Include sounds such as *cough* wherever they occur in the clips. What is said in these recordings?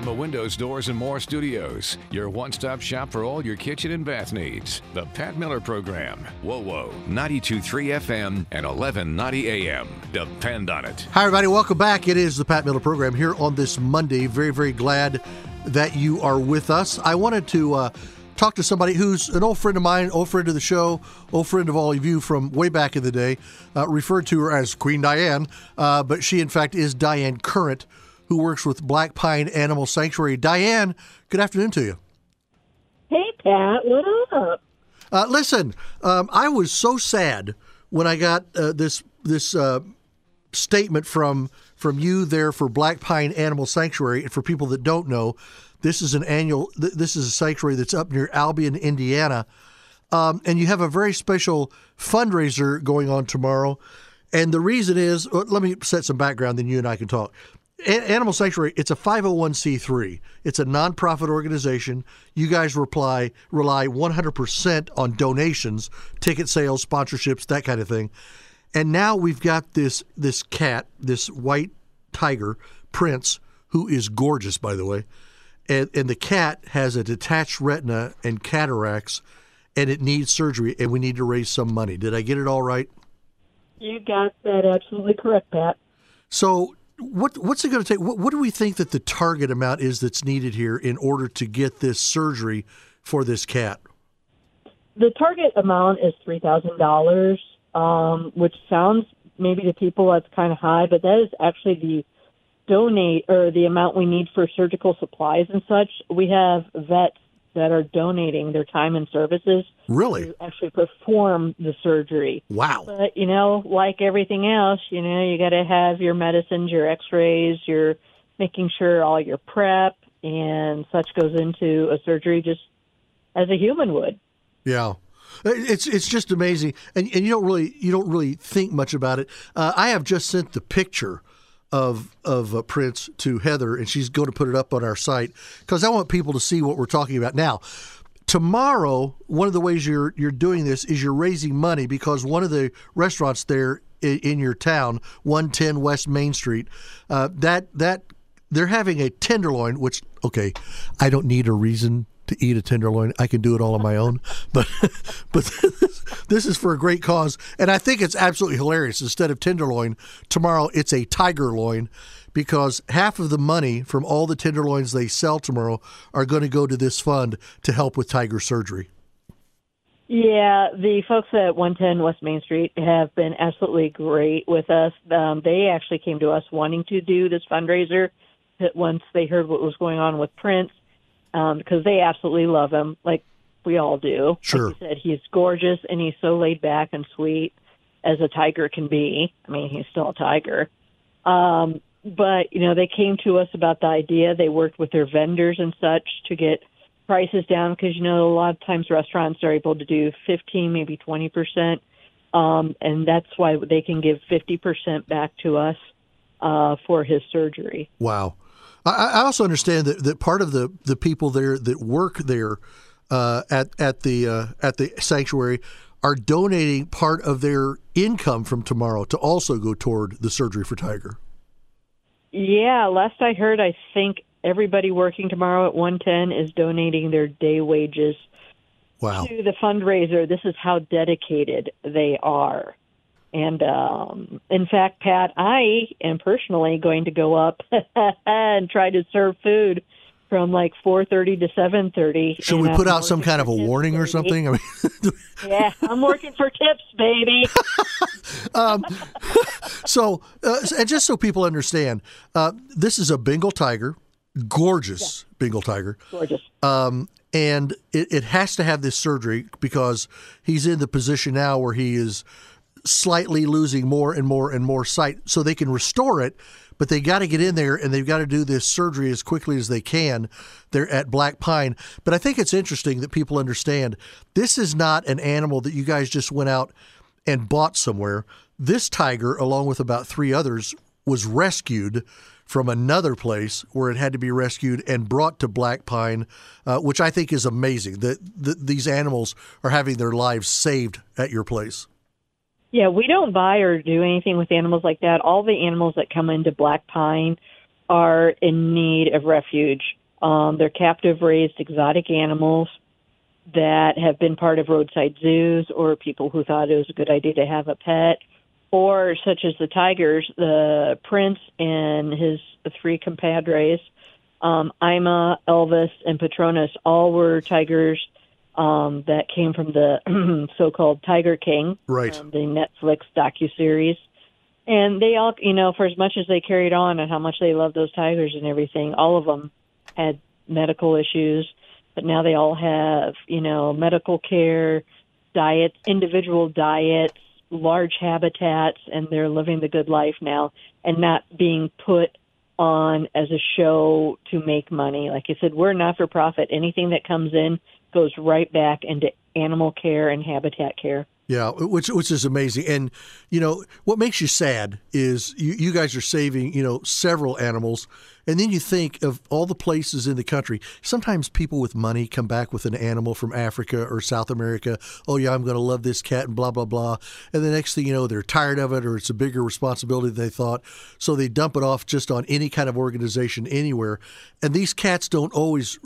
from the Windows, Doors, and More studios, your one stop shop for all your kitchen and bath needs. The Pat Miller Program. Whoa, whoa. 92.3 FM and 1190 AM. Depend on it. Hi, everybody. Welcome back. It is the Pat Miller Program here on this Monday. Very, very glad that you are with us. I wanted to. Uh, talk to somebody who's an old friend of mine, old friend of the show, old friend of all of you from way back in the day, uh, referred to her as Queen Diane, uh, but she, in fact, is Diane Current, who works with Black Pine Animal Sanctuary. Diane, good afternoon to you. Hey, Pat, what up? Uh, listen, um, I was so sad when I got uh, this this uh, statement from from you there for Black Pine Animal Sanctuary. And for people that don't know, this is an annual. This is a sanctuary that's up near Albion, Indiana, um, and you have a very special fundraiser going on tomorrow. And the reason is, uh, let me set some background, then you and I can talk. Animal Sanctuary, it's a 501c3. It's a nonprofit organization. You guys reply, rely 100% on donations, ticket sales, sponsorships, that kind of thing. And now we've got this this cat, this white tiger, Prince, who is gorgeous, by the way and, and the cat has a detached retina and cataracts, and it needs surgery, and we need to raise some money. Did I get it all right? You got that absolutely correct, Pat. So, what what's it going to take? What, what do we think that the target amount is that's needed here in order to get this surgery for this cat? The target amount is three thousand um, dollars, which sounds maybe to people that's kind of high, but that is actually the donate or the amount we need for surgical supplies and such, we have vets that are donating their time and services really to actually perform the surgery. Wow. But you know, like everything else, you know, you got to have your medicines, your x-rays, your making sure all your prep and such goes into a surgery just as a human would. Yeah. It's it's just amazing, and and you don't really you don't really think much about it. Uh, I have just sent the picture of of uh, Prince to Heather, and she's going to put it up on our site because I want people to see what we're talking about now. Tomorrow, one of the ways you're you're doing this is you're raising money because one of the restaurants there in, in your town, 110 West Main Street, uh, that that they're having a tenderloin. Which okay, I don't need a reason to eat a tenderloin. I can do it all on my own. But *laughs* but this, is for a great cause, and I think it's absolutely hilarious. Instead of tenderloin, tomorrow it's a tiger loin, because half of the money from all the tenderloins they sell tomorrow are going to go to this fund to help with tiger surgery. Yeah, the folks at 110 West Main Street have been absolutely great with us. Um, they actually came to us wanting to do this fundraiser once they heard what was going on with Prince um, because they absolutely love him, like we all do. Sure. Like said, he's gorgeous and he's so laid back and sweet as a tiger can be. I mean, he's still a tiger. Um, but you know, they came to us about the idea. They worked with their vendors and such to get prices down because you know a lot of times restaurants are able to do 15, maybe 20 percent, um, and that's why they can give 50 percent back to us uh, for his surgery. Wow. I, I also understand that, that part of the, the people there that work there uh, at at the uh, at the sanctuary are donating part of their income from tomorrow to also go toward the surgery for Tiger. Yeah, last I heard, I think everybody working tomorrow at 110 is donating their day wages wow. to the fundraiser. This is how dedicated they are. And um, in fact, Pat, I am personally going to go up *laughs* and try to serve food from like 4:30 to 7:30. Should we put out some kind of a warning or something? I mean, *laughs* yeah, I'm working for tips, baby. *laughs* um, so, uh, and just so people understand, uh, this is a Bengal tiger, gorgeous yeah. Bengal tiger, gorgeous. Um, and it, it has to have this surgery because he's in the position now where he is slightly losing more and more and more sight. So they can restore it but they got to get in there and they've got to do this surgery as quickly as they can they're at black pine. But i think it's interesting that people understand this is not an animal that you guys just went out and bought somewhere. This tiger along with about three others was rescued from another place where it had to be rescued and brought to Black Pine, uh, which I think is amazing that, that these animals are having their lives saved at your place. Yeah, we don't buy or do anything with animals like that. All the animals that come into Black Pine are in need of refuge. Um, they're captive raised exotic animals that have been part of roadside zoos or people who thought it was a good idea to have a pet, or such as the tigers, the prince and his three compadres, um, Ima, Elvis, and Patronus, all were tigers um, that came from the *clears throat* so-called Tiger King, Right. um, the Netflix docuseries. And they all, you know, for as much as they carried on and how much they loved those tigers and everything, all of them had medical issues. But now they all have, you know, medical care, diets, individual diets, large habitats, and they're living the good life now and not being put on as a show to make money. Like I said, we're not for profit. Anything that comes in goes right back into animal care and habitat care. Yeah, which which is amazing. And you know what makes you sad is you, you guys are saving you know several animals, and then you think of all the places in the country. Sometimes people with money come back with an animal from Africa or South America. Oh yeah, I'm going to love this cat and blah blah blah. And the next thing you know, they're tired of it or it's a bigger responsibility than they thought, so they dump it off just on any kind of organization anywhere. And these cats don't always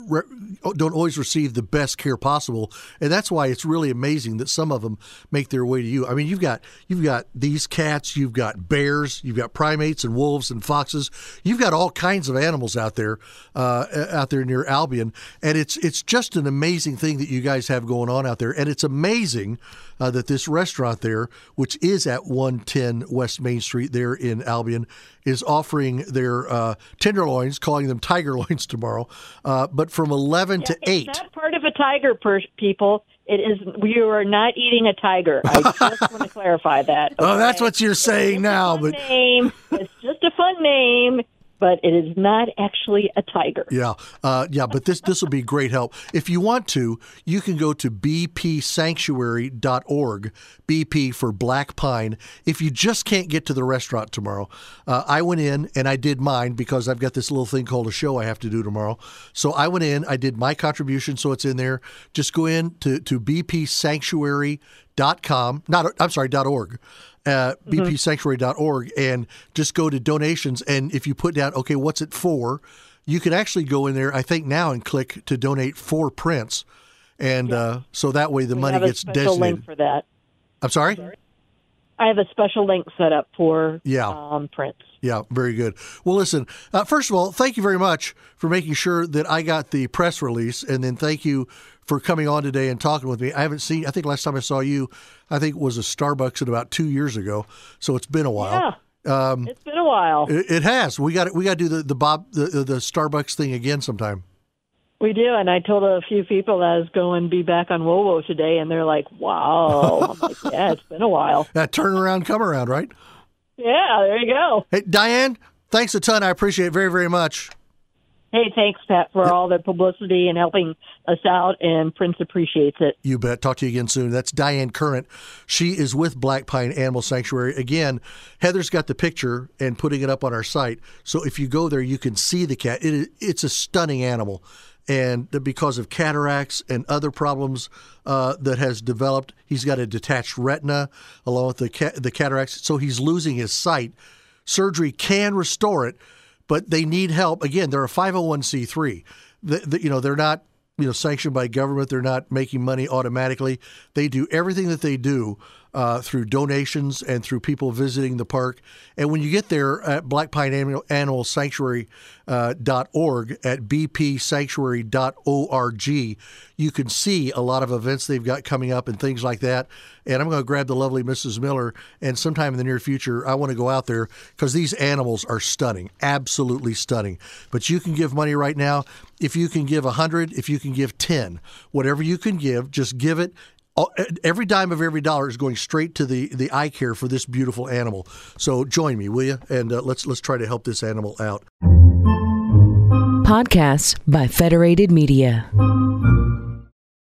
don't always receive the best care possible, and that's why it's really amazing that some of them make their way to you. I mean, you've got you've got these cats, you've got bears, you've got primates and wolves and foxes, you've got all kinds of animals out there uh, out there near Albion, and it's it's just an amazing thing that you guys have going on out there, and it's amazing uh, that this restaurant there, which is at 110 West Main Street there in Albion, is offering their uh, tenderloins, calling them *laughs* tiger loins tomorrow, uh, but from 11 to 8. It's not part of a tiger, per- people. It is. We are not eating a tiger. I *laughs* just want to clarify that. Oh, that's what you're saying now, Fun but name. It's just a fun name, but it is not actually a tiger. Yeah, uh, yeah, but this this will be great help. If you want to, you can go to bpsanctuary.org, BP for Black Pine. If you just can't get to the restaurant tomorrow, uh, I went in and I did mine because I've got this little thing called a show I have to do tomorrow. So I went in, I did my contribution, so it's in there. Just go in to to bpsanctuary.com. Not I'm sorry, dot .org uh, bpsanctuary.org and just go to donations. And if you put down, okay, what's it for? You can actually go in there, I think now, and click to donate for Prince. And uh, so that way the We money gets designated. for that. I'm sorry? I have a special link set up for Yeah. um, Prince. Yeah, very good. Well, listen, uh, first of all, thank you very much for making sure that I got the press release. And then thank you for coming on today and talking with me. I haven't seen, I think last time I saw you, I think was a Starbucks at about two years ago. So it's been a while. Yeah, Um, it's been a while. It, it has. We got we got to do the the Bob the, the the Starbucks thing again sometime. We do, and I told a few people I was going to be back on WoWo today, and they're like, "Wow!" I'm like, *laughs* "Yeah, it's been a while." That turn around, come around, right? Yeah, there you go. Hey, Diane, thanks a ton. I appreciate it very very much. Hey, thanks, Pat, for all the publicity and helping us out, and Prince appreciates it. You bet. Talk to you again soon. That's Diane Current. She is with Black Pine Animal Sanctuary. Again, Heather's got the picture and putting it up on our site. So if you go there, you can see the cat. It is, it's a stunning animal. And because of cataracts and other problems uh, that has developed, he's got a detached retina along with the, ca- the cataracts. So he's losing his sight. Surgery can restore it, but they need help. Again, they're a 501c3. The, the, you know, they're not you know sanctioned by government. They're not making money automatically. They do everything that they do uh, through donations and through people visiting the park. And when you get there at Black Pine Animal, Animal Sanctuary uh, at bpsanctuary.org, you can see a lot of events they've got coming up and things like that. And I'm going to grab the lovely Mrs. Miller, and sometime in the near future, I want to go out there because these animals are stunning, absolutely stunning. But you can give money right now. If you can give a hundred, if you can give ten, whatever you can give, just give it. Every dime of every dollar is going straight to the, the eye care for this beautiful animal. So join me, will you? And uh, let's let's try to help this animal out. Podcasts by Federated Media.